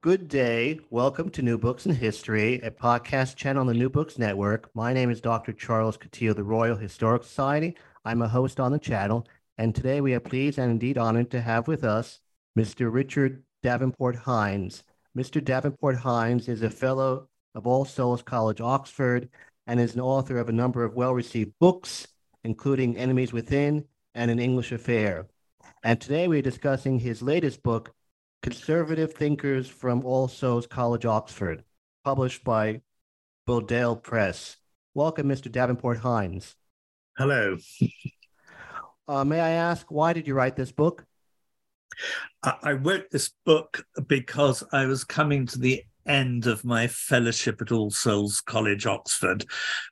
Good day. Welcome to New Books in History, a podcast channel on the New Books Network. My name is Dr. Charles Coutinho of the Royal Historic Society. I'm a host on the channel, and today we are pleased and indeed honored to have with us Mr. Richard Davenport Hines. Mr. Davenport Hines is a fellow of All Souls College, Oxford, and is an author of a number of well received books, including Enemies Within and An English Affair. And today we're discussing his latest book, Conservative Thinkers from All Souls College, Oxford, published by Bodleian Press. Welcome, Mr. Davenport Hines. Hello. Uh, may I ask, why did you write this book? I wrote this book because I was coming to the end of my fellowship at All Souls College, Oxford,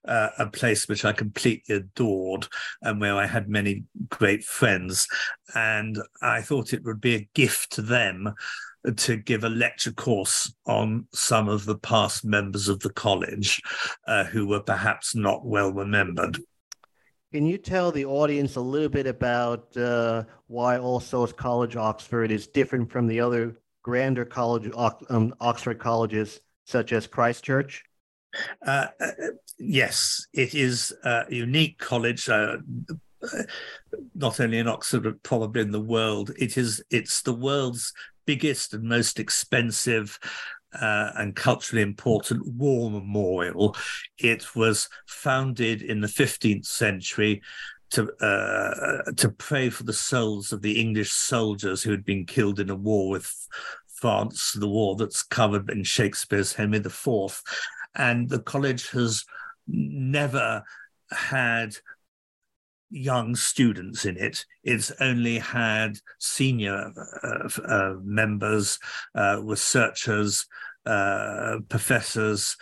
uh, a place which I completely adored and where I had many great friends. And I thought it would be a gift to them to give a lecture course on some of the past members of the college uh, who were perhaps not well remembered. Can you tell the audience a little bit about uh, why All Souls College, Oxford is different from the other grander college, um, Oxford colleges, such as Christ Church? Uh, uh, yes, it is a unique college. Uh, not only in Oxford, but probably in the world. It is. It's the world's biggest and most expensive uh, and culturally important war memorial. It was founded in the 15th century to uh, to pray for the souls of the English soldiers who had been killed in a war with France, the war that's covered in Shakespeare's Henry IV, and the college has never had young students in it. It's only had senior uh, uh, members, uh, researchers, uh, professors,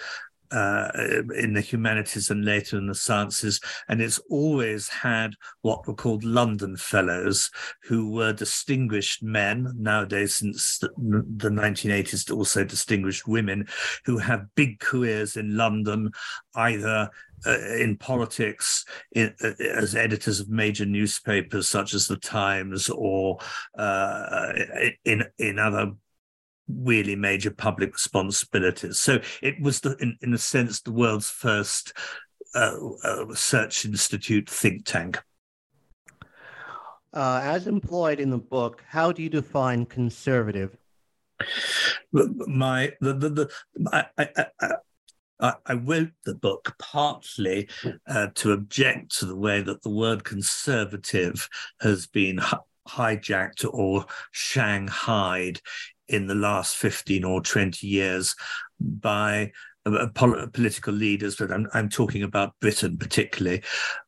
uh, in the humanities and later in the sciences. And it's always had what were called London Fellows, who were distinguished men, nowadays since the, the 1980s, also distinguished women, who have big careers in London, either uh, in politics, in, uh, as editors of major newspapers such as the Times, or uh, in in other really major public responsibilities. So it was, the, in, in a sense, the world's first uh, uh, research institute think tank. Uh, as employed in the book, how do you define conservative? My the the, the I, I, I, I wrote the book partly uh, to object to the way that the word conservative has been hijacked or shanghaied in the last 15 or 20 years by uh, political leaders, but I'm, I'm, talking about Britain particularly,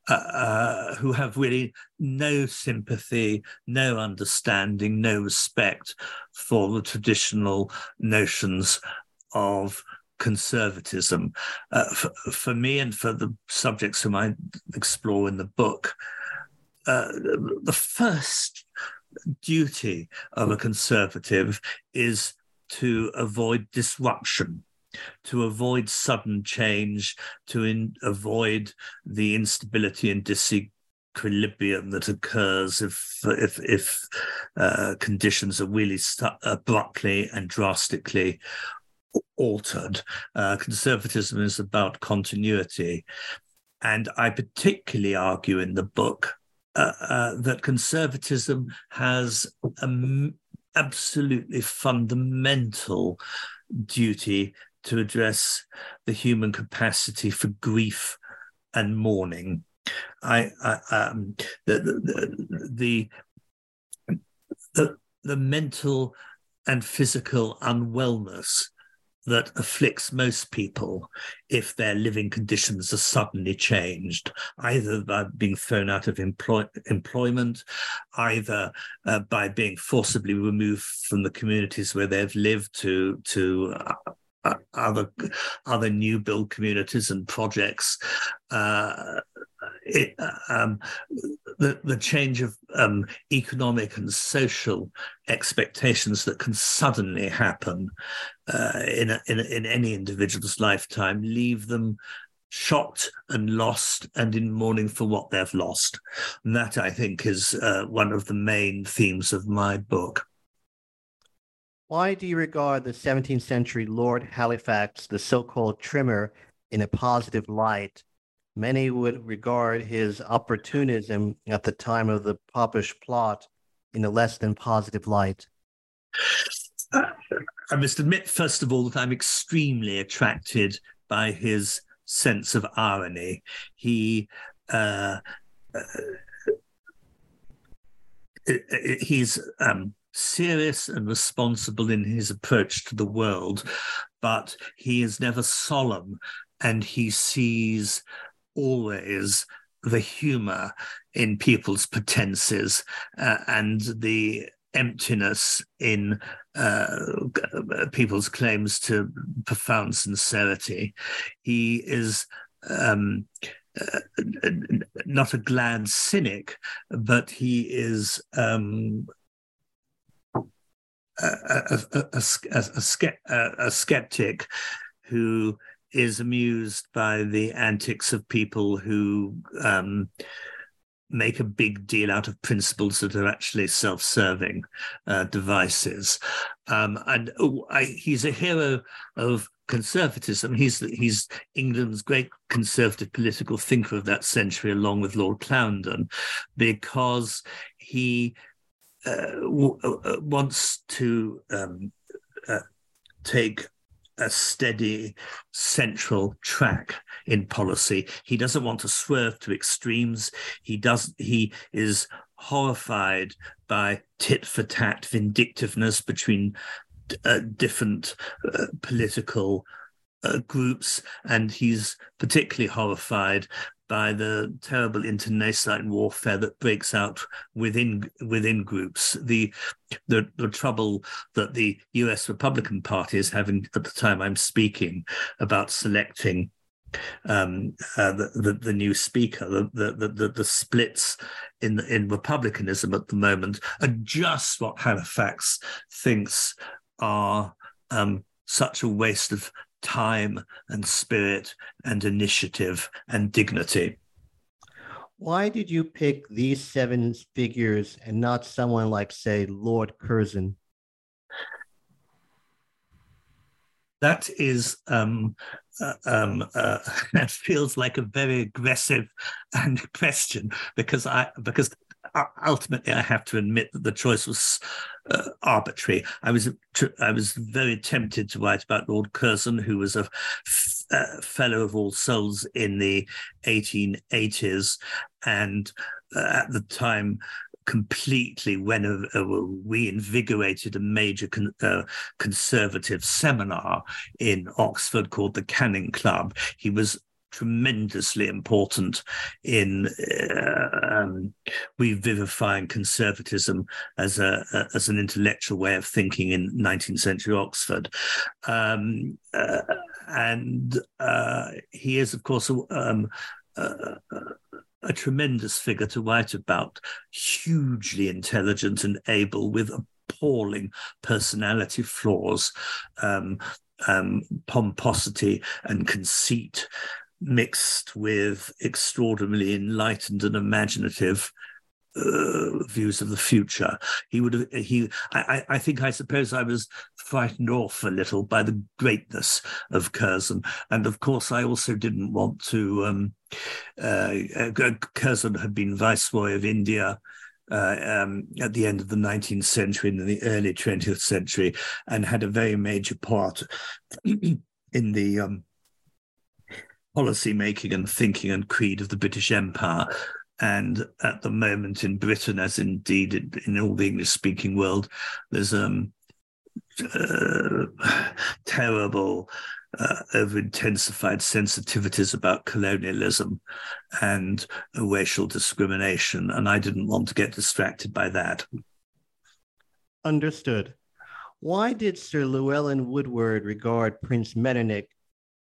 uh, uh, who have really no sympathy, no understanding, no respect for the traditional notions of conservatism. Uh, for, for, me and for the subjects whom I explore in the book, uh, the first duty of a conservative is to avoid disruption, to avoid sudden change, to in, avoid the instability and disequilibrium that occurs if if if uh, conditions are really stu- abruptly and drastically altered. Uh, conservatism is about continuity, and I particularly argue in the book uh, uh, that conservatism has an absolutely fundamental duty to address the human capacity for grief and mourning. I, I um, the, the, the, the, the mental and physical unwellness that afflicts most people if their living conditions are suddenly changed, either by being thrown out of employ- employment, either uh, by being forcibly removed from the communities where they've lived to to uh, uh other other new build communities and projects. Uh, it, um, the the change of um, economic and social expectations that can suddenly happen uh, in, a, in a, in any individual's lifetime leave them shocked and lost and in mourning for what they've lost. And that I think is uh, one of the main themes of my book. Why do you regard the 17th century Lord Halifax, the so called trimmer, in a positive light Many would regard his opportunism at the time of the Popish plot in a less than positive light. Uh, I must admit, first of all, that I'm extremely attracted by his sense of irony. He uh, uh, he's um, serious and responsible in his approach to the world, but he is never solemn, and he sees always the humor in people's pretenses uh, and the emptiness in uh, people's claims to profound sincerity. He is um, uh, not a glad cynic, but he is um, a, a, a, a, skeptic who is amused by the antics of people who um, make a big deal out of principles that are actually self-serving uh, devices. Um, and oh, I, he's a hero of conservatism. He's he's England's great conservative political thinker of that century, along with Lord Clarendon, because he uh, w- uh, wants to um, uh, take a steady central track in policy. He doesn't want to swerve to extremes. He does. He is horrified by tit for tat vindictiveness between uh, different uh, political uh, groups, and he's particularly horrified by the terrible internecine warfare that breaks out within within groups. The, the the trouble that the U.S. Republican Party is having at the time I'm speaking about selecting um, uh, the, the, the new speaker, the, the the the splits in in republicanism at the moment are just what Halifax thinks are um, such a waste of time and spirit and initiative and dignity. Why did you pick these seven figures and not someone like, say, Lord Curzon? That is um, uh, um, uh, that feels like a very aggressive and question because I because ultimately, I have to admit that the choice was uh, arbitrary. I was I was very tempted to write about Lord Curzon, who was a, f- fellow of All Souls in the 1880s, and uh, at the time completely when uh, reinvigorated a major con- uh, conservative seminar in Oxford called the Canning Club. He was tremendously important in uh, um, revivifying conservatism as a, a, as an intellectual way of thinking in 19th century Oxford. Um, uh, and uh, he is, of course, um, a tremendous figure to write about, hugely intelligent and able with appalling personality flaws, um, um, pomposity and conceit mixed with extraordinarily enlightened and imaginative uh, views of the future. He would have, he, I, I think, I suppose I was frightened off a little by the greatness of Curzon. And of course, I also didn't want to, um, uh, uh Curzon had been Viceroy of India. Uh, um, at the end of the 19th century and in the early 20th century, and had a very major part in the um, policy making and thinking and creed of the British Empire. And at the moment in Britain, as indeed in, all the English speaking world, there's um, uh, terrible, uh, over intensified sensitivities about colonialism and racial discrimination. And I didn't want to get distracted by that. Understood. Why did Sir Llewellyn Woodward regard Prince Metternich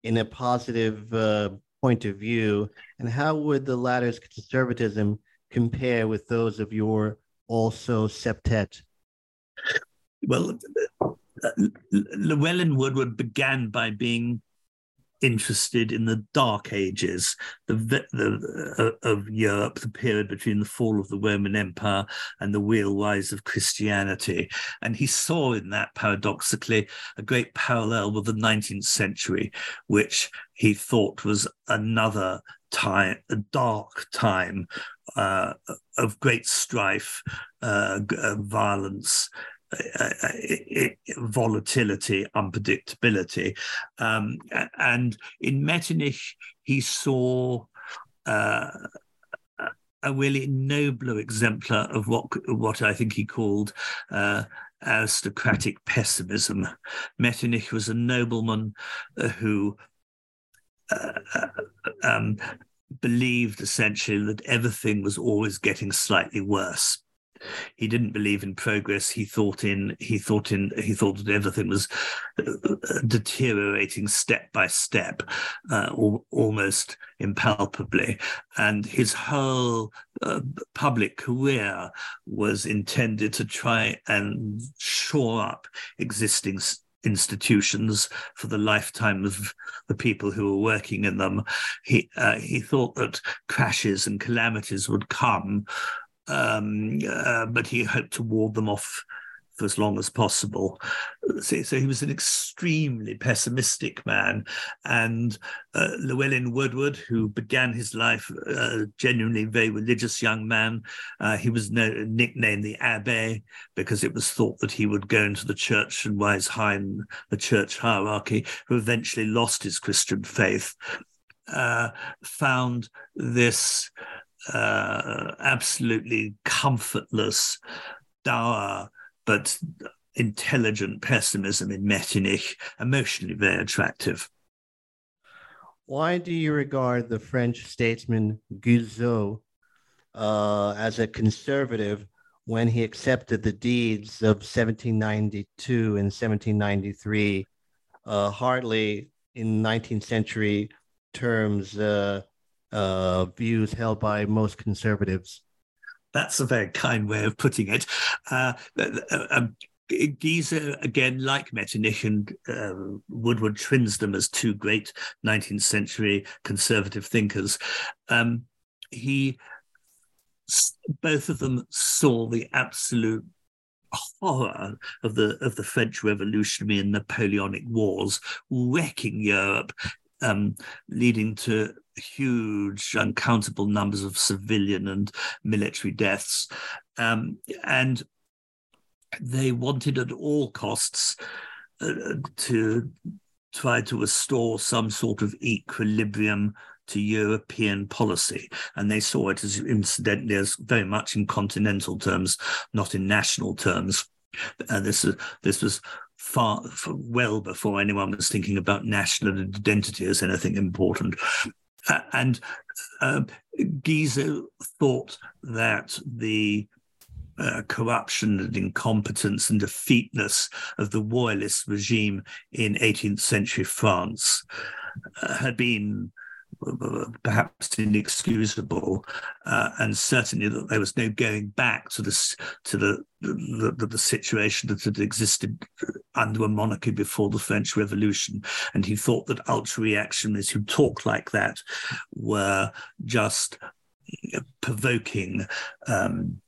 in a positive uh, point of view? And how would the latter's conservatism compare with those of your also septet? Well, Llewellyn Woodward began by being interested in the Dark Ages, the, the uh, of Europe, the period between the fall of the Roman Empire and the real rise of Christianity, and he saw in that paradoxically a great parallel with the 19th century, which he thought was another time, a dark time uh, of great strife, uh, uh violence, volatility, unpredictability. Um, and in Metternich, he saw uh, a really nobler exemplar of what what I think he called uh, aristocratic pessimism. Metternich was a nobleman uh, who uh, um, believed essentially that everything was always getting slightly worse he didn't believe in progress. He thought in he thought in he thought that everything was uh, deteriorating step by step, uh, almost impalpably, and his whole uh, public career was intended to try and shore up existing institutions for the lifetime of the people who were working in them. He uh, he thought that crashes and calamities would come um, uh, but he hoped to ward them off for as long as possible. So, so he was an extremely pessimistic man. And uh, Llewellyn Woodward, who began his life a uh, genuinely very religious young man, uh, he was no, nicknamed the Abbe because it was thought that he would go into the church and rise high in the church hierarchy, who eventually lost his Christian faith. Uh, found this uh, absolutely comfortless, dour, but intelligent pessimism in Metternich, emotionally very attractive. Why do you regard the French statesman Guizot uh, as a conservative when he accepted the deeds of 1792 and 1793, uh, hardly in 19th century terms uh, uh, views held by most conservatives. That's a very kind way of putting it. Uh, uh, um, Guizot, again, like Metternich and uh, Woodward, trins them as two great 19th century conservative thinkers. Um, he, both of them saw the absolute horror of the of the French Revolutionary and Napoleonic Wars wrecking Europe, um, leading to huge, uncountable numbers of civilian and military deaths. Um, and they wanted at all costs uh, to try to restore some sort of equilibrium to European policy. And they saw it as incidentally as very much in continental terms, not in national terms. Uh, this, uh, this was far, well before anyone was thinking about national identity as anything important. Uh, and uh, Guizot thought that the uh, corruption and incompetence and defeatness of the royalist regime in 18th century France uh, had been perhaps inexcusable, uh, and certainly that there was no going back to this to the the, the the, situation that had existed under a monarchy before the French Revolution. And he thought that ultra reactionaries who talked like that were just provoking. Um,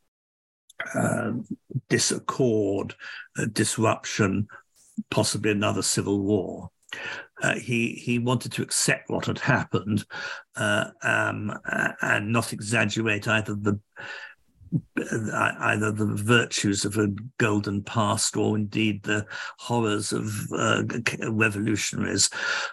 uh, disaccord, uh, disruption, possibly another civil war uh, he he wanted to accept what had happened uh, um, and not exaggerate either the uh, either the virtues of a golden past or indeed the horrors of uh, revolutionaries.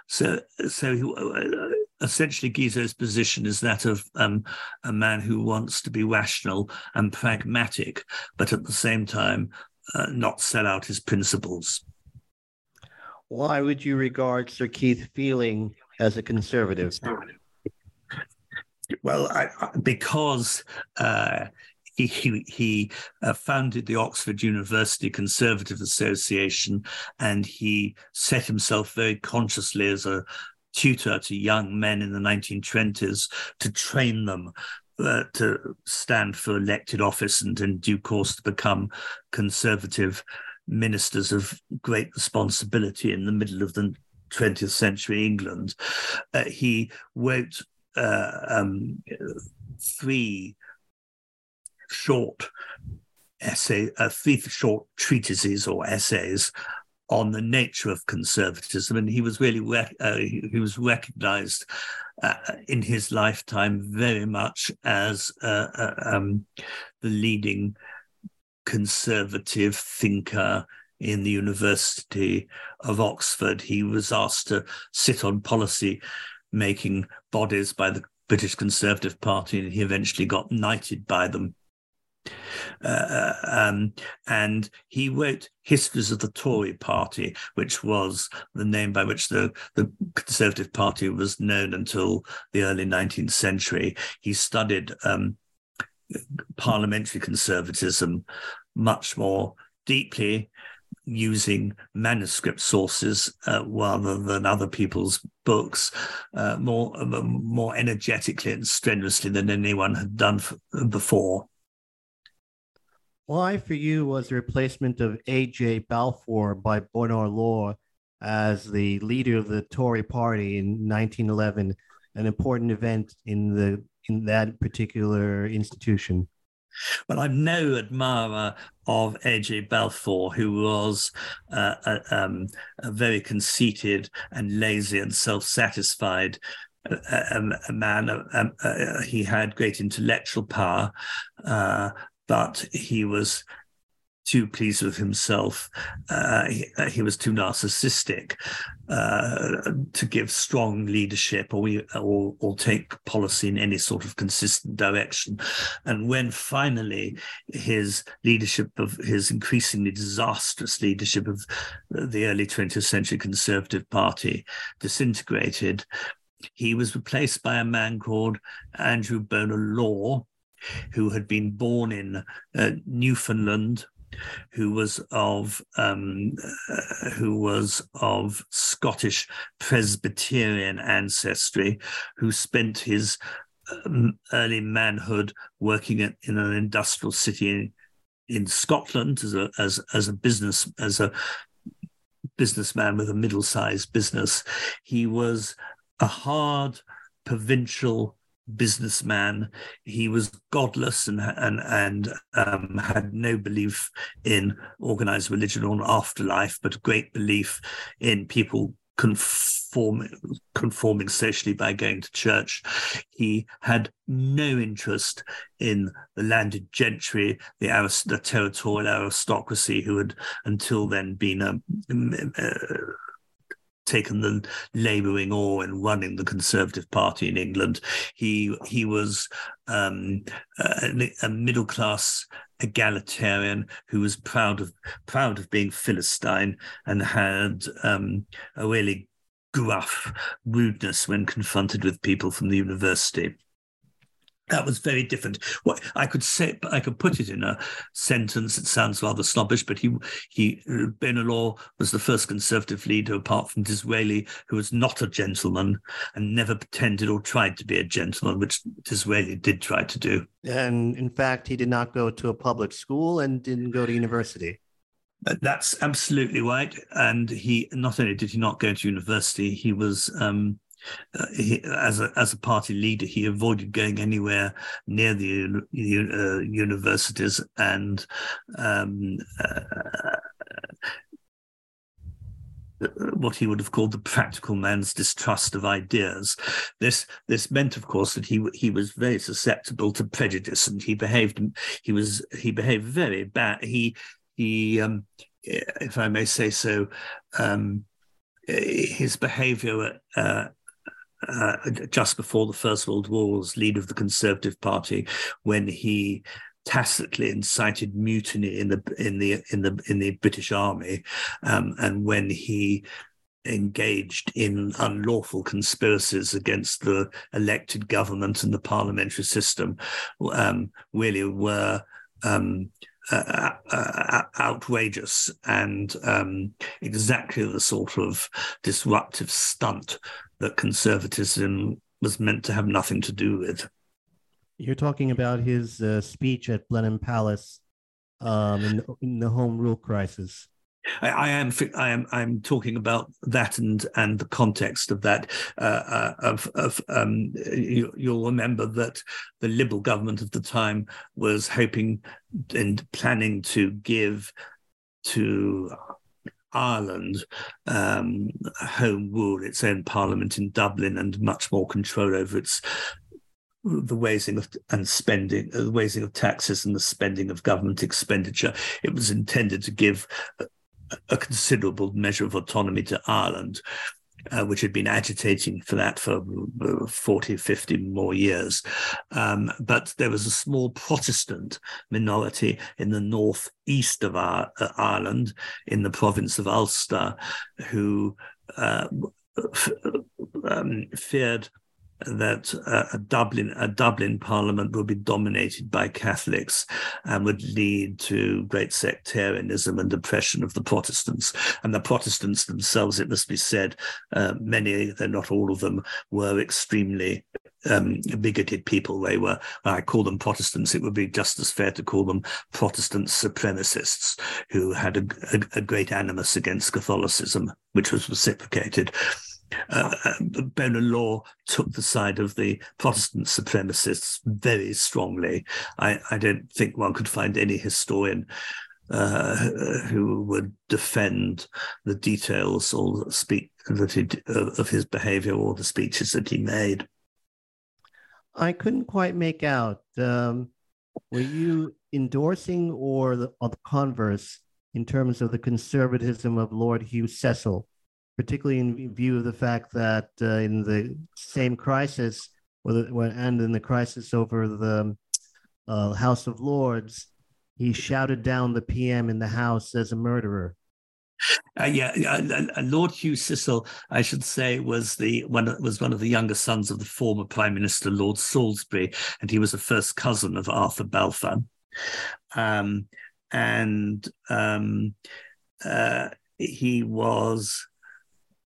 So, so he, uh, essentially Guizot's position is that of um, a man who wants to be rational and pragmatic, but at the same time uh, not sell out his principles. Why would you regard Sir Keith Feiling as a conservative? Well, I, because uh, he he, he uh, founded the Oxford University Conservative Association, and he set himself very consciously as a tutor to young men in the 1920s to train them uh, to stand for elected office and in due course to become conservative ministers of great responsibility in the middle of the 20th century England. Uh, he wrote uh, um, three short essay, uh, three short treatises or essays on the nature of conservatism, and he was really rec- uh, he was recognised uh, in his lifetime very much as uh, um, the leading conservative thinker in the University of Oxford. He was asked to sit on policy making bodies by the British Conservative Party, and he eventually got knighted by them. Uh, um, and he wrote Histories of the Tory Party, which was the name by which the, the Conservative Party was known until the early 19th century. He studied um, parliamentary conservatism much more deeply using manuscript sources uh, rather than other people's books uh, more uh, more energetically and strenuously than anyone had done before. Why, for you, was the replacement of A.J. Balfour by Bonar Law as the leader of the Tory party in 1911 an important event in the in that particular institution? Well, I'm no admirer of A.J. Balfour, who was uh, a, um, a, very conceited and lazy and self-satisfied uh, a, a, man. Um, uh, he had great intellectual power, uh, but he was too pleased with himself. Uh, he, uh, he, was too narcissistic uh, to give strong leadership or, or, or take policy in any sort of consistent direction. And when finally his leadership of his increasingly disastrous leadership of the early 20th century Conservative Party disintegrated, he was replaced by a man called Andrew Bonar Law, who had been born in uh, Newfoundland, who was of um, uh, who was of Scottish Presbyterian ancestry, who spent his um, early manhood working in an industrial city in, in Scotland as a as as a business as a businessman with a middle-sized business. He was a hard provincial businessman. He was godless and and and um, had no belief in organized religion or an afterlife, but a great belief in people conforming conforming socially by going to church. He had no interest in the landed gentry, the, arist- the territorial aristocracy, who had until then been a, a taken the labouring oar in running the Conservative Party in England. He he was um, a, a middle class egalitarian who was proud of proud of being Philistine and had um, a really gruff rudeness when confronted with people from the university that was very different. What I could say, I could put it in a sentence. It sounds rather snobbish, but he, he, Bonar was the first conservative leader, apart from Disraeli, who was not a gentleman and never pretended or tried to be a gentleman, which Disraeli did try to do. And in fact, he did not go to a public school and didn't go to university. That's absolutely right. And he not only did he not go to university, he was um, uh, he, as a as a party leader, he avoided going anywhere near the uh, universities and. Um, uh, what he would have called the practical man's distrust of ideas. This this meant, of course, that he he was very susceptible to prejudice, and he behaved he was he behaved very bad. He he um, if I may say so, um, his behaviour uh, uh, just before the First World War was leader of the Conservative Party when he tacitly incited mutiny in the in the in the in the British Army, um, and when he engaged in unlawful conspiracies against the elected government and the parliamentary system um, really were um, uh, uh, uh, outrageous and um, exactly the sort of disruptive stunt that conservatism was meant to have nothing to do with. You're talking about his uh, speech at Blenheim Palace um, in, in the Home Rule crisis. I, I, am I am I'm talking about that and and the context of that. Uh, uh, of of um, you, will remember that the Liberal government of the time was hoping and planning to give to Ireland um, home rule, its own parliament in Dublin, and much more control over its the raising of and spending, the raising of taxes and the spending of government expenditure. It was intended to give a considerable measure of autonomy to Ireland, uh, which had been agitating for that for uh, 40, 50 more years. Um, but there was a small Protestant minority in the northeast of our, uh, Ireland, in the province of Ulster, who uh, um, feared that uh, a Dublin a Dublin Parliament would be dominated by Catholics and would lead to great sectarianism and oppression of the Protestants. And the Protestants themselves, it must be said, uh, many, though not all of them, were extremely um, bigoted people. They were, I call them Protestants. It would be just as fair to call them Protestant supremacists who had a, a, a great animus against Catholicism, which was reciprocated uh, Bonar Law took the side of the Protestant supremacists very strongly. I, I don't think one could find any historian uh, who would defend the details or speak that he, of his behavior or the speeches that he made. I couldn't quite make out. Um, were you endorsing or the, or the converse in terms of the conservatism of Lord Hugh Cecil? Particularly in view of the fact that uh, in the same crisis, and in the crisis over the uh, House of Lords, he shouted down the PM in the House as a murderer. Uh, yeah, uh, Lord Hugh Cecil, I should say, was the one was one of the younger sons of the former Prime Minister Lord Salisbury, and he was a first cousin of Arthur Balfour. Um, and um, uh, he was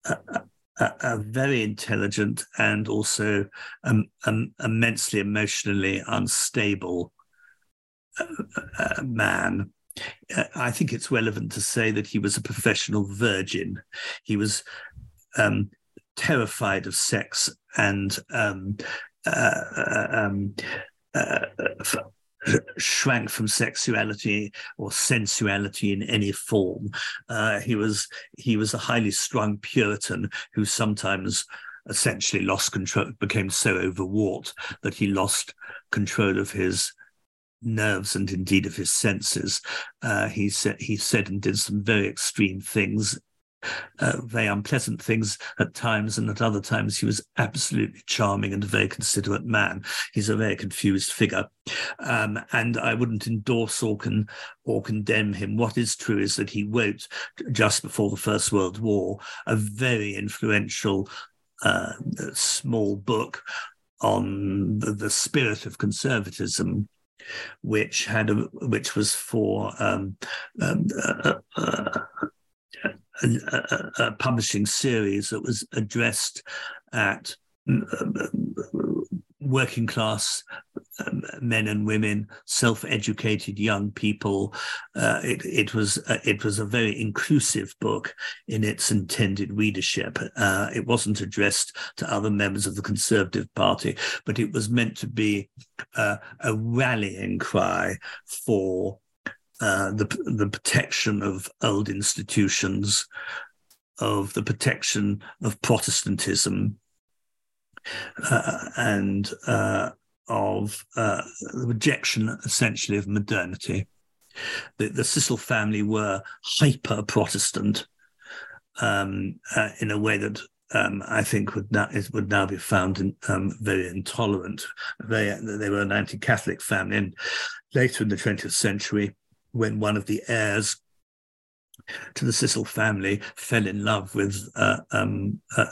a, a, very intelligent and also um, um, immensely emotionally unstable uh, uh, man. Uh, I think it's relevant to say that he was a professional virgin. He was um, terrified of sex and um, uh, uh um, uh, shrank from sexuality or sensuality in any form. Uh, he was he was a highly strung Puritan who sometimes essentially lost control, became so overwrought that he lost control of his nerves and indeed of his senses. Uh, he said he said and did some very extreme things uh, very unpleasant things at times, and at other times he was absolutely charming and a very considerate man. He's a very confused figure, um, and I wouldn't endorse or con- or condemn him. What is true is that he wrote just before the First World War a very influential uh, small book on the, the spirit of conservatism which had a, which was for um, um, uh, uh, a, a, publishing series that was addressed at working class um, men and women, self-educated young people. Uh, it, it, was uh, it was a very inclusive book in its intended readership. Uh, it wasn't addressed to other members of the Conservative Party, but it was meant to be uh, a rallying cry for uh, the the protection of old institutions, of the protection of Protestantism, uh, and uh, of uh, the rejection, essentially, of modernity. The, the Cecil family were hyper Protestant um, uh, in a way that um, I think would now would now be found in, um, very intolerant. They they were an anti-Catholic family, and later in the 20th century, when one of the heirs to the Cecil family, fell in love with uh, um, a,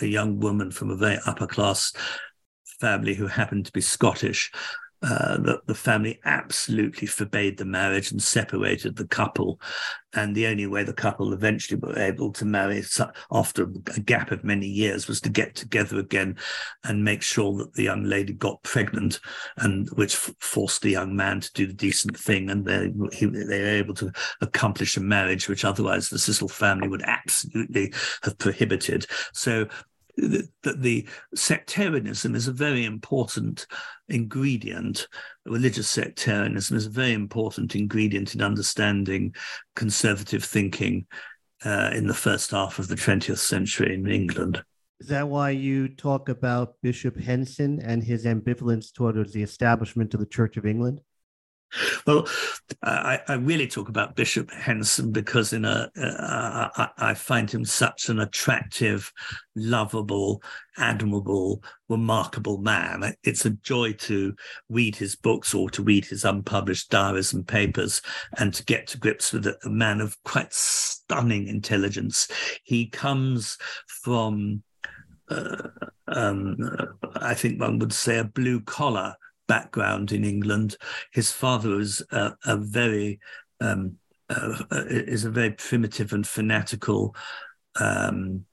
a, young woman from a very upper class family who happened to be Scottish uh, the, the family absolutely forbade the marriage and separated the couple. And the only way the couple eventually were able to marry after a gap of many years was to get together again and make sure that the young lady got pregnant, and which forced the young man to do the decent thing. And they, he, they were able to accomplish a marriage which otherwise the Cecil family would absolutely have prohibited. So that the sectarianism is a very important ingredient. Religious sectarianism is a very important ingredient in understanding conservative thinking uh, in the first half of the 20th century in England. Is that why you talk about Bishop Henson and his ambivalence towards the establishment of the Church of England? Well, I, I, really talk about Bishop Henson because in a, uh, I, I find him such an attractive, lovable, admirable, remarkable man. It's a joy to read his books or to read his unpublished diaries and papers and to get to grips with a, a man of quite stunning intelligence. He comes from, uh, um, I think one would say, a blue collar background in England. His father was a, a very um, uh, is a very primitive and fanatical um,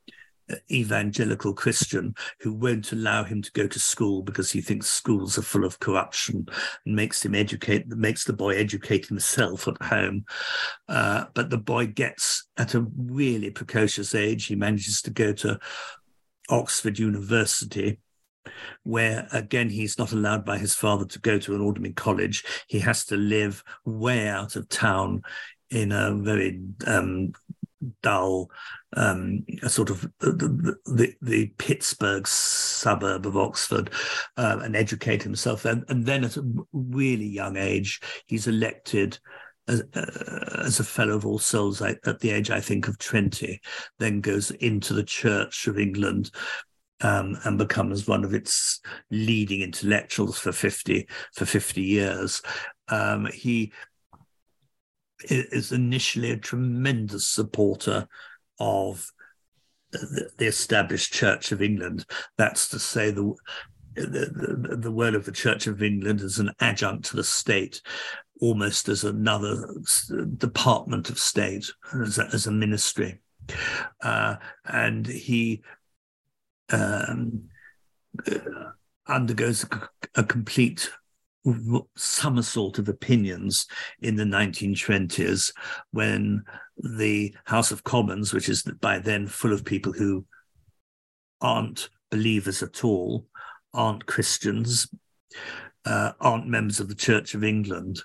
evangelical Christian who won't allow him to go to school because he thinks schools are full of corruption and makes him educate makes the boy educate himself at home. Uh, but the boy gets at a really precocious age. He manages to go to Oxford University where again he's not allowed by his father to go to an ordinary college. He has to live way out of town in a very um, dull, um, a sort of the, the, the, Pittsburgh suburb of Oxford, uh, and educate himself. And, and then at a really young age, he's elected as, uh, as, a fellow of All Souls at the age, I think, of 20, then goes into the Church of England, um, and becomes one of its leading intellectuals for 50 for 50 years. Um, he is initially a tremendous supporter of the, established Church of England. That's to say, the the, the, the word of the Church of England as an adjunct to the state, almost as another department of state, as a, as a ministry. Uh, and he um, uh, undergoes a, a complete somersault of opinions in the 1920s when the House of Commons, which is by then full of people who aren't believers at all, aren't Christians, uh, aren't members of the Church of England,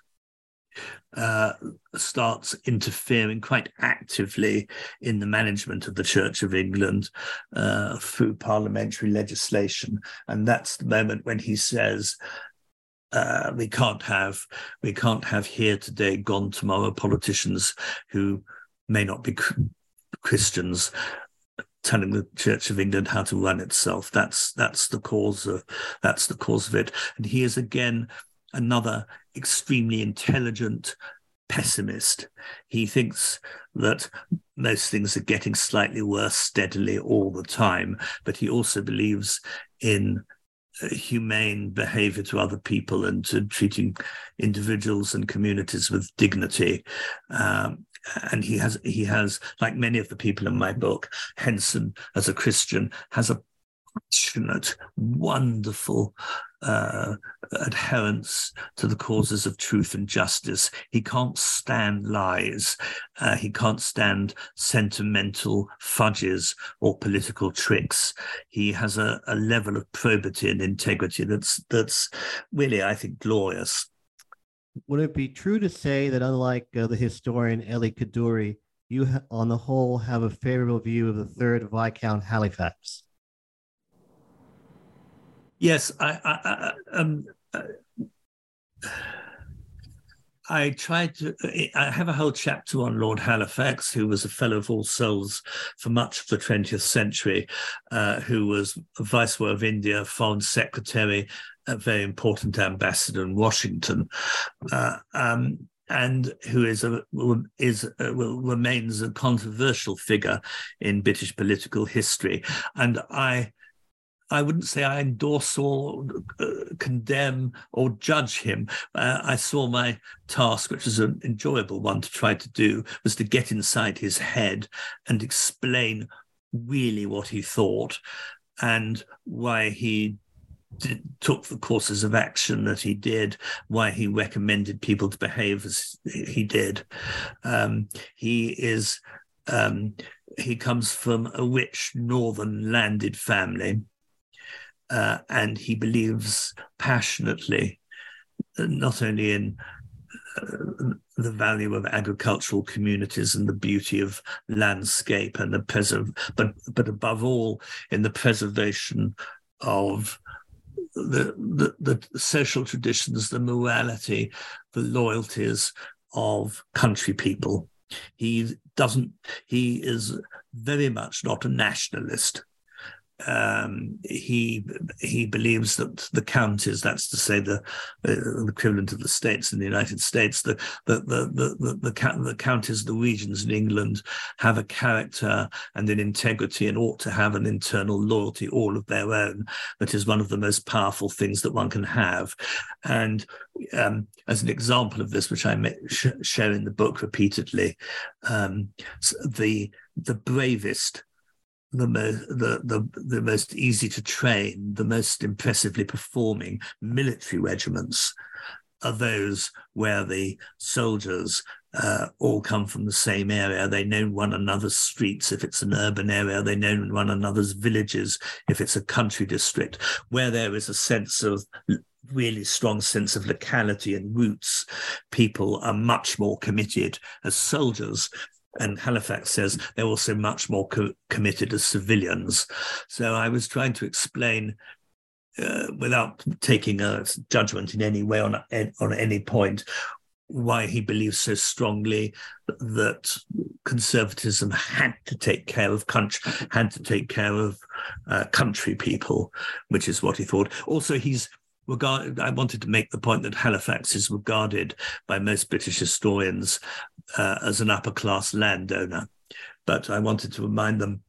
uh, starts interfering quite actively in the management of the Church of England uh, through parliamentary legislation. And that's the moment when he says, uh, we can't have we can't have here today, gone tomorrow politicians who may not be Christians telling the Church of England how to run itself. That's that's the cause of that's the cause of it. And he is again another extremely intelligent pessimist. He thinks that most things are getting slightly worse steadily all the time, but he also believes in humane behavior to other people and to treating individuals and communities with dignity. Um, and he has he has like many of the people in my book henson as a christian has a passionate, wonderful uh, adherence to the causes of truth and justice. He can't stand lies. Uh, he can't stand sentimental fudges or political tricks. He has a, a level of probity and integrity that's that's really, I think, glorious. Would it be true to say that, unlike uh, the historian Elie Kedourie, you, on the whole, have a favorable view of the third Viscount Halifax? Yes, I, I, I um, I tried to. I have a whole chapter on Lord Halifax, who was a Fellow of All Souls for much of the 20th century, uh, who was Viceroy of India, Foreign Secretary, a very important ambassador in Washington. Uh, um, and who is a is a, remains a controversial figure in British political history. And I I wouldn't say I endorse or uh, condemn or judge him. Uh, I saw my task, which was an enjoyable one to try to do, was to get inside his head and explain really what he thought and why he did, took the courses of action that he did, why he recommended people to behave as he did. Um, he is um, he comes from a rich northern landed family uh, and he believes passionately uh, not only in uh, the value of agricultural communities and the beauty of landscape and the preserve, but but above all in the preservation of the, the, the social traditions, the morality, the loyalties of country people. He doesn't. He is very much not a nationalist um, he he believes that the counties, that's to say the, uh, equivalent of the states in the United States, the the the the, the, the, the counties, the regions in England have a character and an integrity and ought to have an internal loyalty all of their own. That is one of the most powerful things that one can have. And um, as an example of this, which I sh- share in the book repeatedly, um, the the bravest the most the, the the most easy to train, the most impressively performing military regiments are those where the soldiers uh, all come from the same area. They know one another's streets if it's an urban area. They know one another's villages if it's a country district. Where there is a sense of really strong sense of locality and roots, people are much more committed as soldiers and Halifax says they're also much more co- committed as civilians. So I was trying to explain, uh, without taking a judgment in any way on on any point, why he believes so strongly that conservatism had to take care of country, had to take care of uh, country people, which is what he thought. Also, he's regarded. I wanted to make the point that Halifax is regarded by most British historians uh, as an upper class landowner. But I wanted to remind them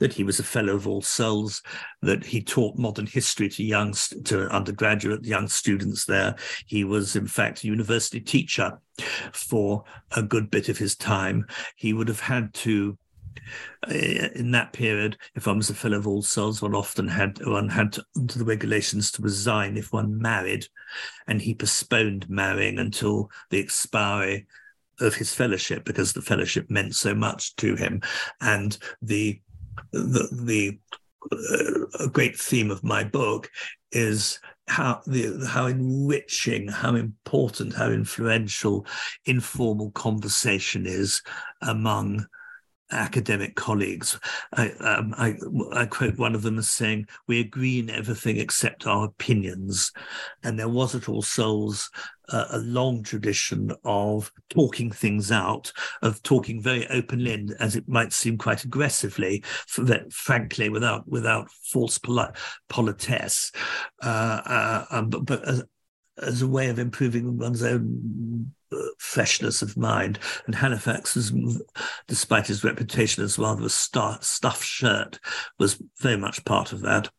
that he was a fellow of all souls, that he taught modern history to young to undergraduate young students there. He was, in fact, a university teacher for a good bit of his time. He would have had to in that period, if one was a fellow of all souls, one often had one had to, under the regulations to resign if one married, and he postponed marrying until the expiry of his fellowship because the fellowship meant so much to him, and the the the uh, a great theme of my book is how the how enriching, how important, how influential informal conversation is among academic colleagues. I, um, I, I, quote one of them as saying, We agree in everything except our opinions. And there was at All Souls uh, a long tradition of talking things out, of talking very openly and, as it might seem, quite aggressively, that, frankly, without without false poli- politesse. Uh, uh, um, but, but as, as a way of improving one's own freshness of mind. And Halifax was, despite his reputation as rather a star, stuffed shirt, was very much part of that.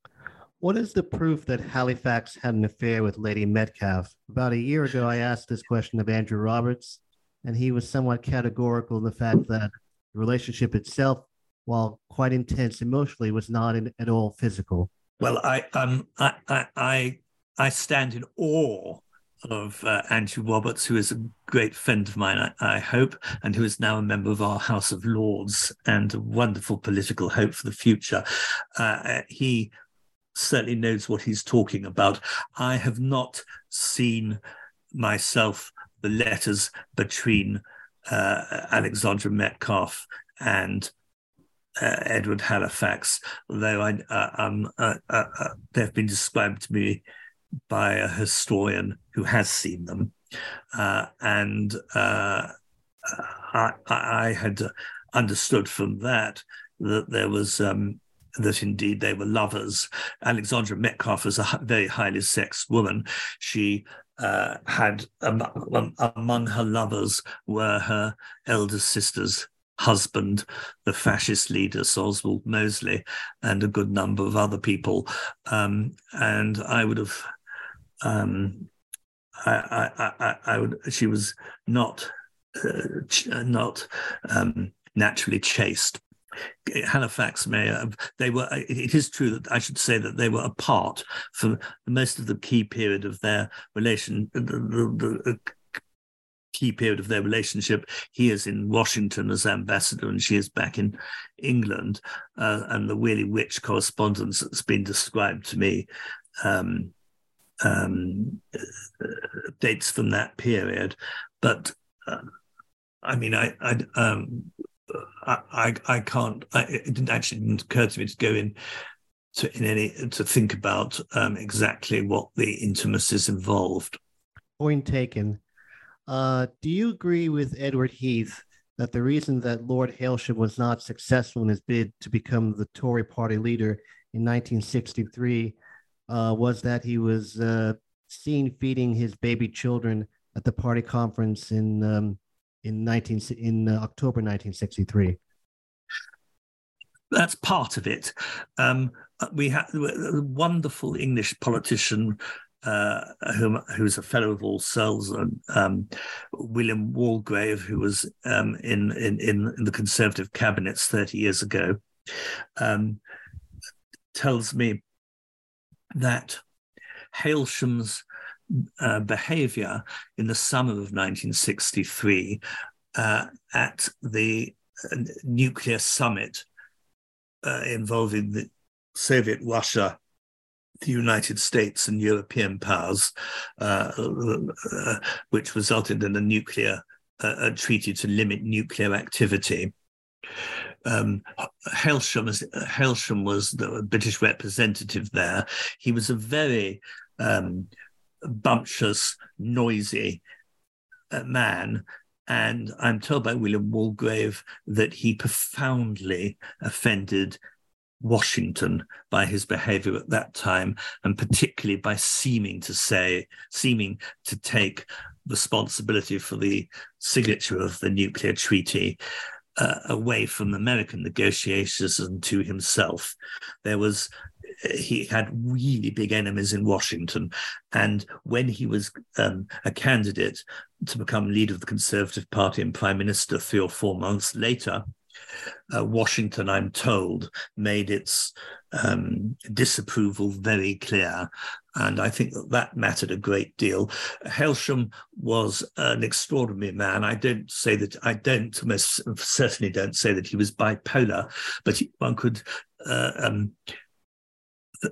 What is the proof that Halifax had an affair with Lady Metcalfe? About a year ago, I asked this question of Andrew Roberts, and he was somewhat categorical in the fact that the relationship itself, while quite intense emotionally, was not in, at all physical. Well, I um I I I, I stand in awe of uh, Andrew Roberts, who is a great friend of mine, I, I, hope, and who is now a member of our House of Lords and a wonderful political hope for the future. Uh, he certainly knows what he's talking about. I have not seen myself the letters between uh, Alexandra Metcalfe and uh, Edward Halifax, though I, uh, um, uh, uh, uh, they've been described to me by a historian who has seen them. Uh, and uh, I, I, had understood from that that there was um, that indeed they were lovers. Alexandra Metcalfe was a very highly sexed woman. She uh, had um, among her lovers were her elder sister's husband, the fascist leader Oswald Mosley, and a good number of other people. Um, and I would have, um, I, I, I, I, would. She was not, uh, ch- not um, naturally chaste. Halifax mayor, they were, it is true that I should say that they were apart for most of the key period of their relation, the, the, the key period of their relationship. He is in Washington as ambassador, and she is back in England. Uh, and the really rich correspondence that's been described to me um, um, dates from that period. But uh, I mean, I, I um, I, I can't. I, it didn't actually didn't occur to me to go in to in any to think about um, exactly what the intimacies involved. Point taken. Uh, do you agree with Edward Heath that the reason that Lord Hailsham was not successful in his bid to become the Tory party leader in 1963 uh, was that he was uh, seen feeding his baby children at the party conference in um, in 19 in uh, October 1963. That's part of it. Um, we had a wonderful English politician uh, who, who's a fellow of All Souls, um, William Waldegrave, who was um, in, in, in the Conservative cabinets 30 years ago, um, tells me that Hailsham's uh, behavior in the summer of 1963 uh, at the uh, nuclear summit uh, involving the Soviet Russia, the United States, and European powers, uh, uh, which resulted in a nuclear treaty to limit nuclear activity. Um, Hailsham, Hailsham was the British representative there. He was a very um, bumptious, noisy uh, man. And I'm told by William Waldegrave that he profoundly offended Washington by his behavior at that time, and particularly by seeming to say, seeming to take responsibility for the signature of the nuclear treaty uh, away from American negotiations and to himself. There was he had really big enemies in Washington. And when he was um, a candidate to become leader of the Conservative Party and prime minister three or four months later, uh, Washington, I'm told, made its um, disapproval very clear. And I think that that mattered a great deal. Hailsham was an extraordinary man. I don't say that, I don't, most certainly don't say that he was bipolar, but one could uh, um,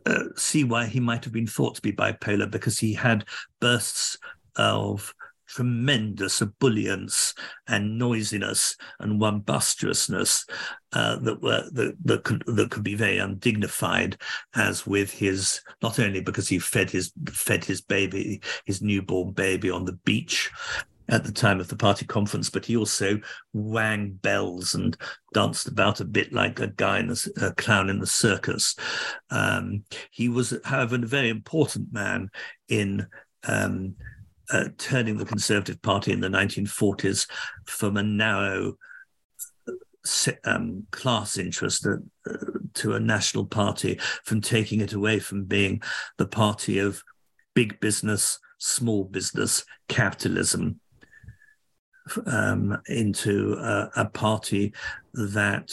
uh, see why he might have been thought to be bipolar because he had bursts of tremendous ebullience and noisiness and rumbustriousness uh, that were that, that could that could be very undignified, as with his not only because he fed his fed his baby his newborn baby on the beach at the time of the party conference, but he also rang bells and danced about a bit like a guy in the, a clown in the circus. Um, he was, however, a very important man in um, uh, turning the Conservative Party in the 1940s from a narrow um, class interest uh, to a national party, from taking it away from being the party of big business, small business, capitalism, um, into a, a, party that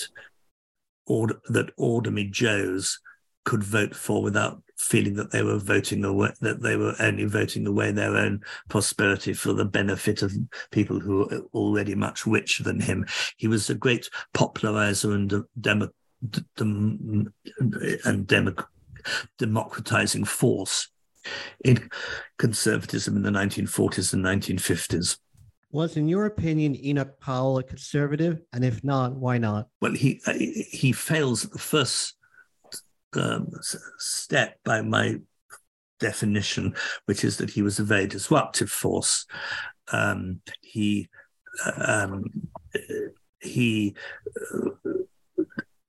that ordinary Joes could vote for without feeling that they were voting away that they were only voting away their own prosperity for the benefit of people who were already much richer than him. He was a great popularizer and demo, dem, and demo, democratizing force in conservatism in the 1940s and 1950s. Was, in your opinion, Enoch Powell a conservative? And if not, why not? Well, he uh, he fails at the first um, step by my definition, which is that he was a very disruptive force. Um, he um, he uh,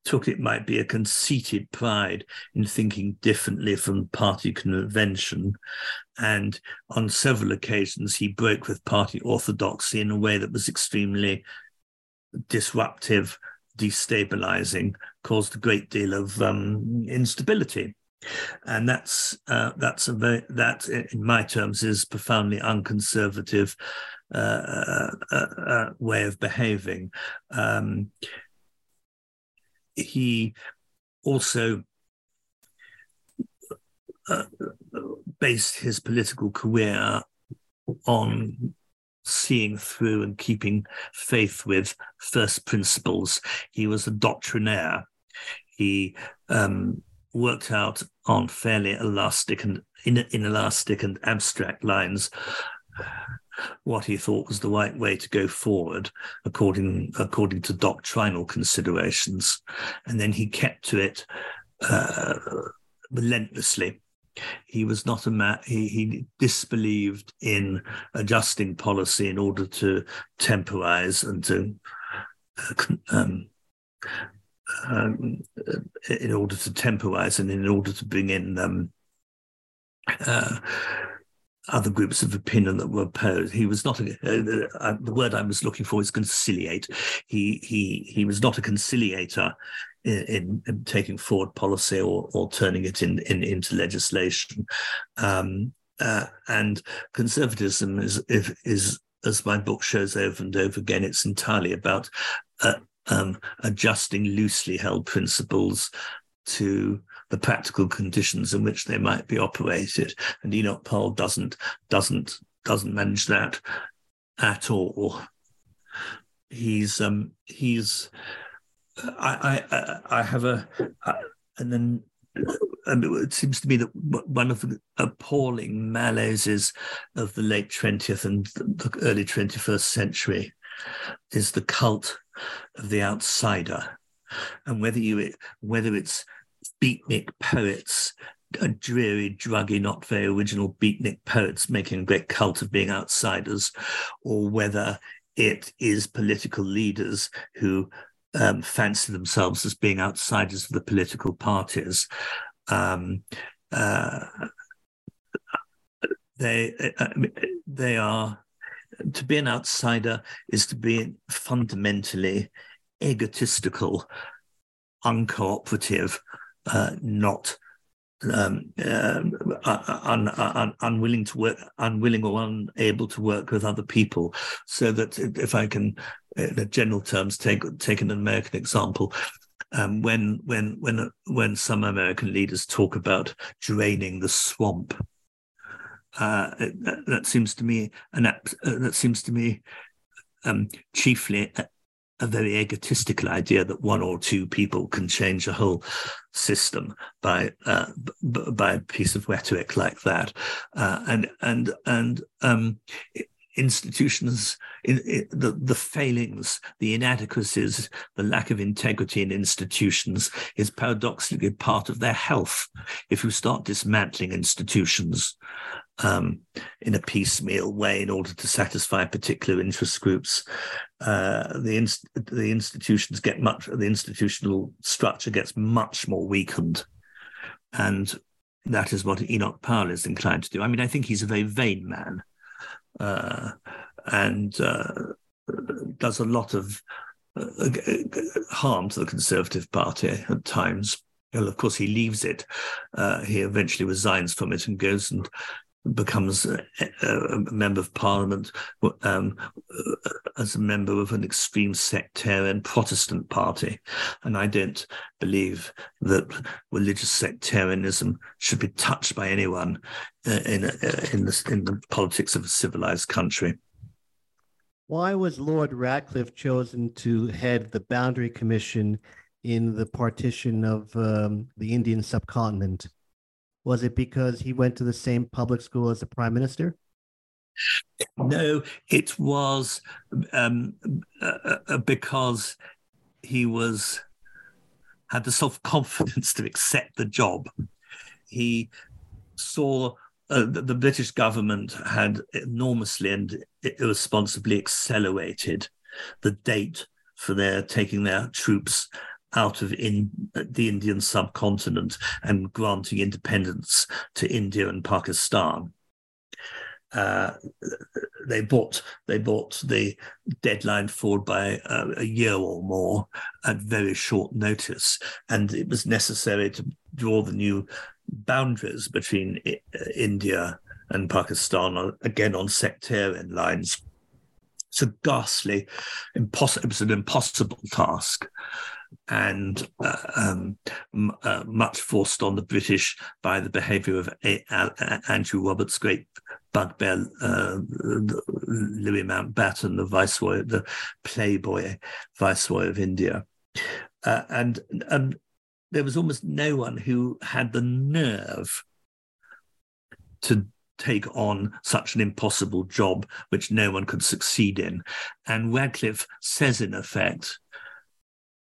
took it might be a conceited pride in thinking differently from party convention. And on several occasions, he broke with party orthodoxy in a way that was extremely disruptive, destabilizing, caused a great deal of um, instability. And that's uh, that's a very, that in my terms is profoundly unconservative uh, uh, uh, uh way of behaving. Um, he also uh, based his political career on seeing through and keeping faith with first principles. He was a doctrinaire. He um, worked out on fairly elastic and inelastic and abstract lines what he thought was the right way to go forward according according to doctrinal considerations and then he kept to it uh, relentlessly he was not a man he, he disbelieved in adjusting policy in order to temporize and to uh, um, um, in order to temporize and in order to bring in um, uh, other groups of opinion that were opposed. He was not a, uh, uh, the word I was looking for is conciliate. He he he was not a conciliator in, in, in taking forward policy or or turning it in, in into legislation. Um, uh, and conservatism is is as my book shows over and over again, it's entirely about uh, um, adjusting loosely held principles to the practical conditions in which they might be operated. And Enoch Powell doesn't doesn't doesn't manage that at all. He's um he's I I I have a and then it seems to me that one of the appalling malaises of the late 20th and the early 21st century is the cult of the outsider. And whether you whether it's beatnik poets, a dreary, druggy, not very original beatnik poets making a great cult of being outsiders, or whether it is political leaders who um, fancy themselves as being outsiders of the political parties. Um, uh, they uh, they are to be an outsider is to be fundamentally egotistical, uncooperative, uh, not um, um un, un, unwilling to work, unwilling or unable to work with other people. So that if I can, in general terms, take take an American example. Um, when when when when some American leaders talk about draining the swamp, uh, that, that, seems to me an uh, that seems to me um, chiefly a very egotistical idea that one or two people can change a whole system by uh, b- by a piece of rhetoric like that, uh, and and and um, institutions, in, in, the the failings, the inadequacies, the lack of integrity in institutions is paradoxically part of their health. If you start dismantling institutions, um, in a piecemeal way in order to satisfy particular interest groups. Uh, the the institutions get much the institutional structure gets much more weakened, and that is what Enoch Powell is inclined to do. I mean, I think he's a very vain man, uh, and uh, does a lot of uh, harm to the Conservative Party at times. Well, of course, he leaves it. Uh, he eventually resigns from it and goes and becomes a, a, member of parliament um, as a member of an extreme sectarian Protestant party. And I don't believe that religious sectarianism should be touched by anyone uh, in, uh, in, the, in the politics of a civilized country. Why was Lord Radcliffe chosen to head the Boundary Commission in the partition of um, the Indian subcontinent? Was it because he went to the same public school as the prime minister? No, it was um, uh, uh, because he was had the self confidence to accept the job. He saw uh, the British government had enormously and irresponsibly accelerated the date for their taking their troops out of in, the Indian subcontinent and granting independence to India and Pakistan. Uh, they bought they bought the deadline forward by uh, a year or more at very short notice, and it was necessary to draw the new boundaries between uh, India and Pakistan again on sectarian lines. It's a ghastly, impossible. It was an impossible task, and uh, um, uh, much forced on the British by the behaviour of a- a- Andrew Roberts, great bugbear uh, Louis Mountbatten, the viceroy, the playboy viceroy of India, uh, and and there was almost no one who had the nerve to take on such an impossible job which no one could succeed in. And Radcliffe says, in effect,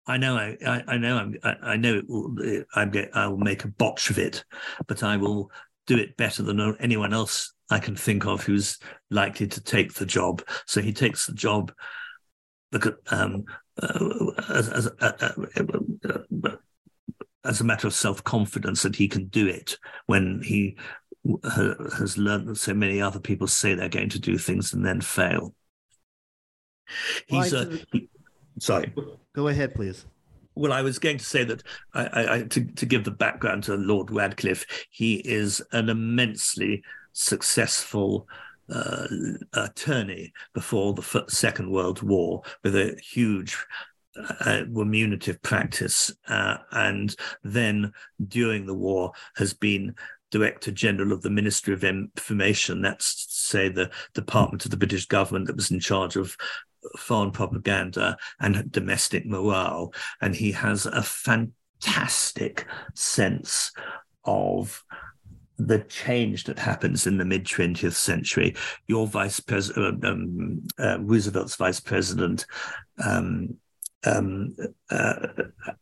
I know, I, I know, I'm, I, I know it will. I'm get, I will make a botch of it, but I will do it better than anyone else I can think of who's likely to take the job. So he takes the job. Um, uh, as, as, uh, uh, as a matter of self confidence that he can do it when he has learned that so many other people say they're going to do things and then fail. He's a. He, sorry. Go ahead, please. Well, I was going to say that I, I, to, to give the background to Lord Radcliffe, he is an immensely successful uh, attorney before the Second World War with a huge uh, remunerative practice, uh, and then during the war has been Director General of the Ministry of Information. That's say the department of the British government that was in charge of foreign propaganda and domestic morale. And he has a fantastic sense of the change that happens in the mid 20th century. Your vice president, um, uh, Roosevelt's vice president, um, um, uh,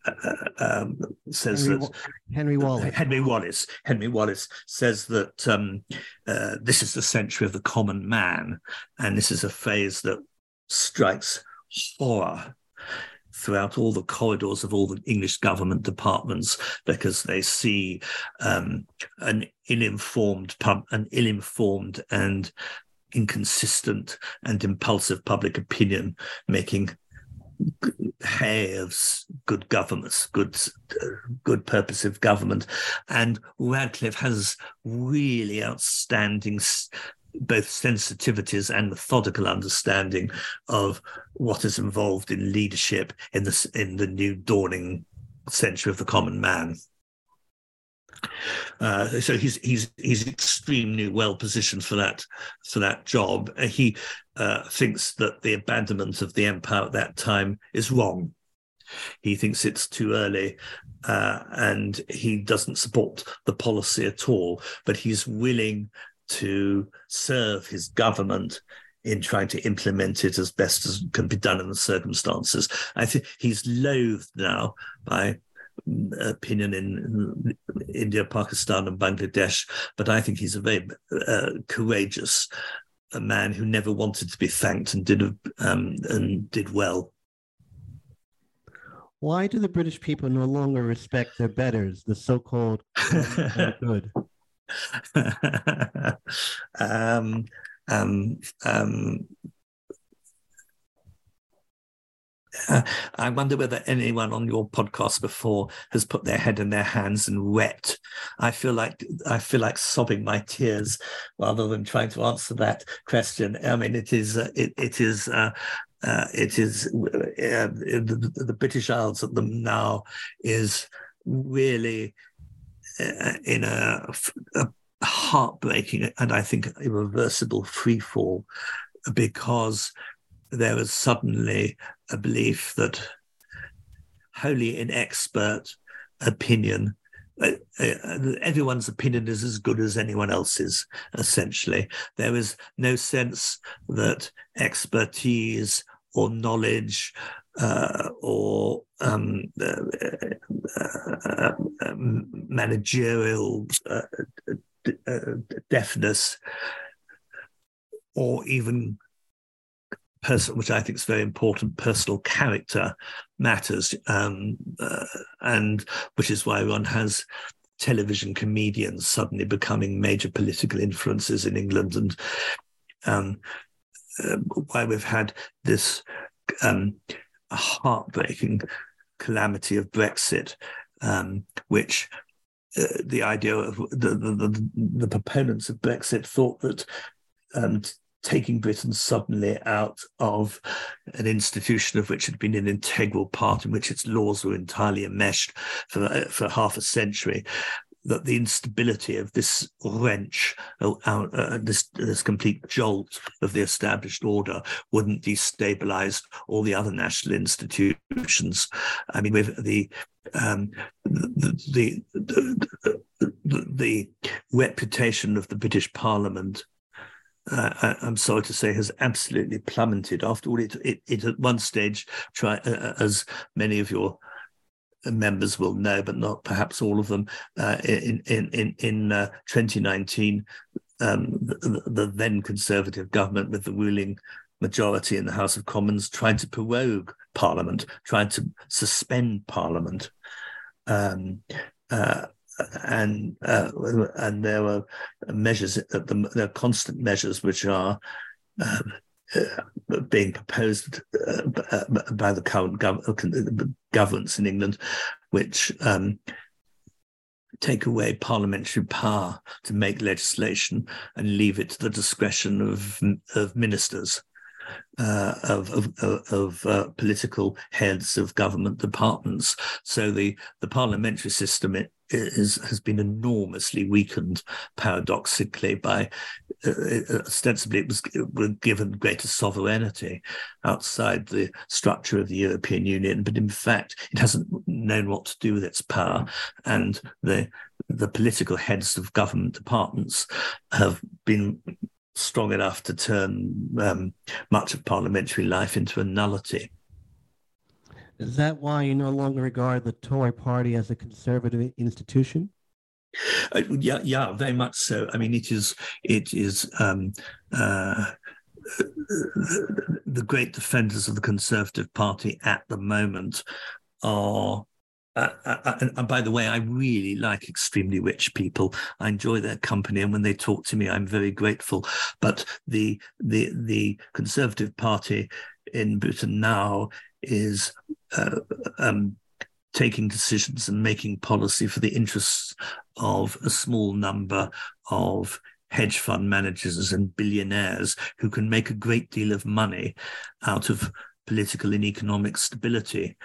uh, um, says Henry, that Henry Wallace. Henry Wallace. Henry Wallace says that um, uh, this is the century of the common man, and this is a phase that strikes horror throughout all the corridors of all the English government departments because they see um, an ill-informed pub, an ill-informed and inconsistent and impulsive public opinion making hay of good governments, good, good purpose of government. And Radcliffe has really outstanding both sensitivities and methodical understanding of what is involved in leadership in the in the new dawning century of the common man. Uh, so he's he's he's extremely well positioned for that for that job. Uh, he uh, thinks that the abandonment of the empire at that time is wrong. He thinks it's too early, uh, and he doesn't support the policy at all. But he's willing to serve his government in trying to implement it as best as can be done in the circumstances. I think he's loathed now by opinion in India, Pakistan, and Bangladesh, but I think he's a very uh, courageous a man who never wanted to be thanked and did um, and did well. Why do the British people no longer respect their betters, the so-called good? Um, um, um, uh, I wonder whether anyone on your podcast before has put their head in their hands and wept. I feel like I feel like sobbing my tears rather than trying to answer that question. I mean, it is uh, it, it is uh, uh, it is uh, the, the, British Isles at them now is really in a, a heartbreaking and I think irreversible free fall because there was suddenly a belief that wholly inexpert opinion uh, uh, everyone's opinion is as good as anyone else's essentially. There was no sense that expertise or knowledge uh, or um, uh, uh, uh managerial deafness or even person, which I think is very important, personal character matters, um, uh, and which is why one has television comedians suddenly becoming major political influences in England, and um, uh, why we've had this um, heartbreaking calamity of Brexit, um, which uh, the idea of the, the, the, the, proponents of Brexit thought that um, taking Britain suddenly out of an institution of which it had been an integral part, in which its laws were entirely enmeshed for, uh, for half a century, that the instability of this wrench, uh, uh, this, this complete jolt of the established order wouldn't destabilize all the other national institutions. I mean, with the um, the, the, the, the, reputation of the British Parliament uh, I, am sorry to say, has absolutely plummeted. After all, it, it, it at one stage, try, uh, uh as many of your members will know, but not perhaps all of them. Uh, in in in in uh, 2019, um, the, the, then Conservative government with the ruling majority in the House of Commons tried to prorogue Parliament, tried to suspend Parliament. Um, uh, and uh, and there were measures at the there are constant measures which are um, uh, being proposed uh, by the current gov- governments in England, which um, take away parliamentary power to make legislation and leave it to the discretion of of ministers. Uh, of of, of uh, political heads of government departments. So the the parliamentary system it, is, has been enormously weakened, paradoxically, by uh, ostensibly it was given greater sovereignty outside the structure of the European Union, but in fact it hasn't known what to do with its power, and the the political heads of government departments have been strong enough to turn um, much of parliamentary life into a nullity. Is that why you no longer regard the Tory party as a conservative institution? Uh, yeah, yeah, very much so. I mean, it is, it is. Um, uh, the great defenders of the Conservative Party at the moment are uh, uh, uh and by the way, I really like extremely rich people. I enjoy their company, and when they talk to me, I'm very grateful. But the the the Conservative Party in Britain now is uh, um, taking decisions and making policy for the interests of a small number of hedge fund managers and billionaires who can make a great deal of money out of political and economic stability,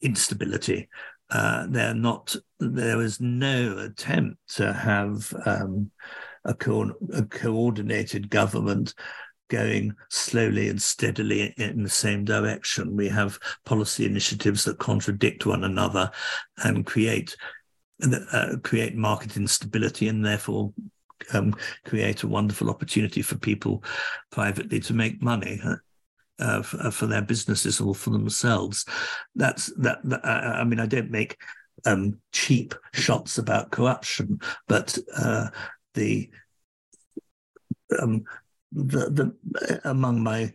instability. Uh, they're not. There is no attempt to have um, a, co- a coordinated government going slowly and steadily in the same direction. We have policy initiatives that contradict one another and create uh, create market instability and therefore um, create a wonderful opportunity for people privately to make money. Uh, uh for, their businesses or for themselves, that's that. that I mean, I don't make um, cheap shots about corruption, but uh, the um, the, the among my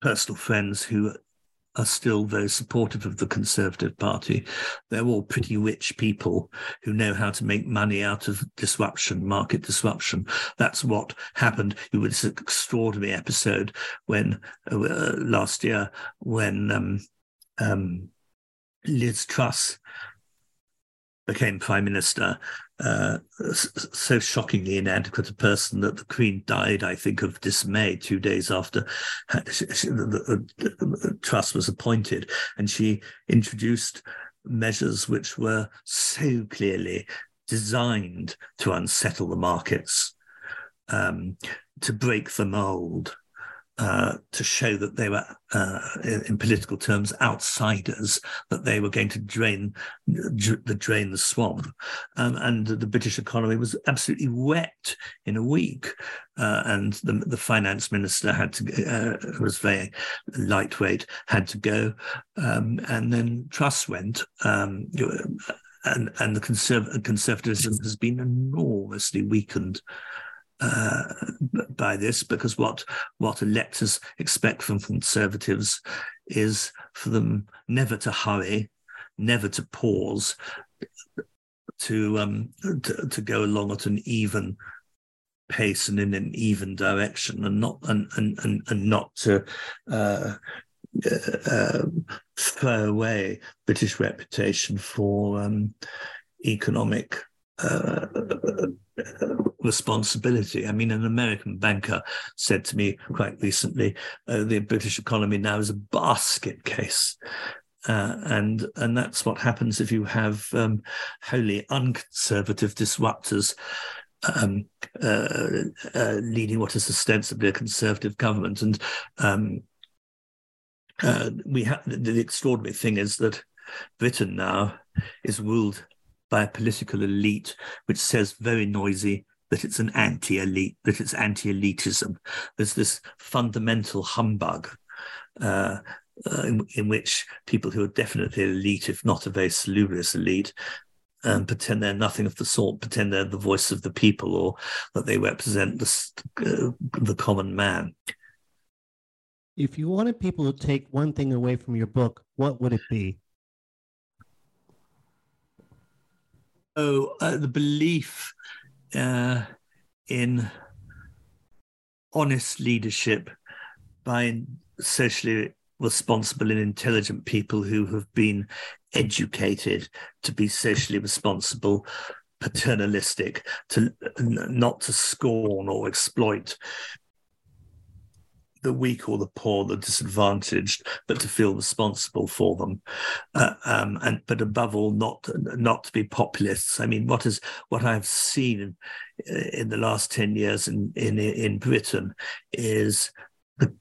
personal friends who are still very supportive of the Conservative Party. They're all pretty rich people who know how to make money out of disruption, market disruption. That's what happened. It was an extraordinary episode when uh, last year when um, um, Liz Truss became prime minister, uh, so shockingly inadequate a person that the Queen died, I think, of dismay two days after the Truss was appointed. And she introduced measures which were so clearly designed to unsettle the markets, um, to break the mold. Uh, to show that they were, uh, in, political terms, outsiders, that they were going to drain the drain the swamp, um, and the British economy was absolutely wet in a week. Uh, and the, the finance minister had to uh, was very lightweight, had to go, um, and then Truss went. Um, and and the conserv- conservatism has been enormously weakened uh, by this because what what electors expect from conservatives is for them never to hurry, never to pause, to um, to, to go along at an even pace and in an even direction, and not and and and, and not to. Uh, uh, throw away British reputation for um, economic uh, responsibility. I mean, an American banker said to me quite recently, uh, the British economy now is a basket case. Uh, and and that's what happens if you have um, wholly unconservative disruptors um, uh, uh, leading what is ostensibly a conservative government. And um, uh, we have the, the extraordinary thing is that Britain now is ruled by a political elite which says very noisy that it's an anti-elite, that it's anti-elitism. There's this fundamental humbug uh, uh, in, in, which people who are definitely elite, if not a very salubrious elite, um, pretend they're nothing of the sort, pretend they're the voice of the people or that they represent the, uh, the common man. If you wanted people to take one thing away from your book, what would it be? Uh, the belief uh, in honest leadership by socially responsible and intelligent people who have been educated to be socially responsible paternalistic to not to scorn or exploit the weak or the poor, the disadvantaged, but to feel responsible for them, uh, um, and but above all, not not to be populists. I mean, what is what I've seen in, in the last ten years in in in Britain is the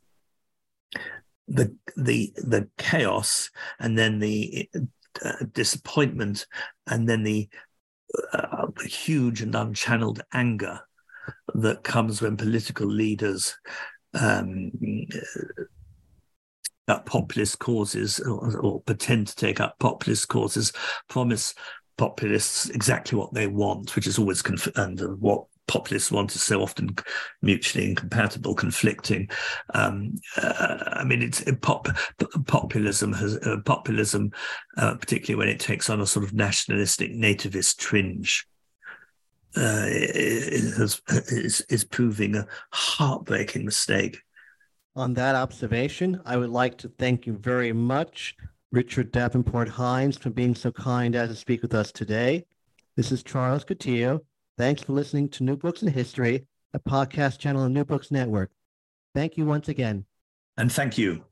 the the the chaos, and then the uh, disappointment, and then the uh, huge and unchanneled anger that comes when political leaders um, up populist causes or, or, pretend to take up populist causes, promise populists exactly what they want, which is always conf- and what populists want is so often mutually incompatible, conflicting. Um, uh, I mean, it's pop, populism has uh, populism, uh, particularly when it takes on a sort of nationalistic nativist twinge uh, is, is, is proving a heartbreaking mistake. On that observation, I would like to thank you very much, Richard Davenport Hines, for being so kind as to speak with us today. This is Charles Coutinho. Thanks for listening to New Books in History, a podcast channel on New Books Network. Thank you once again. And thank you.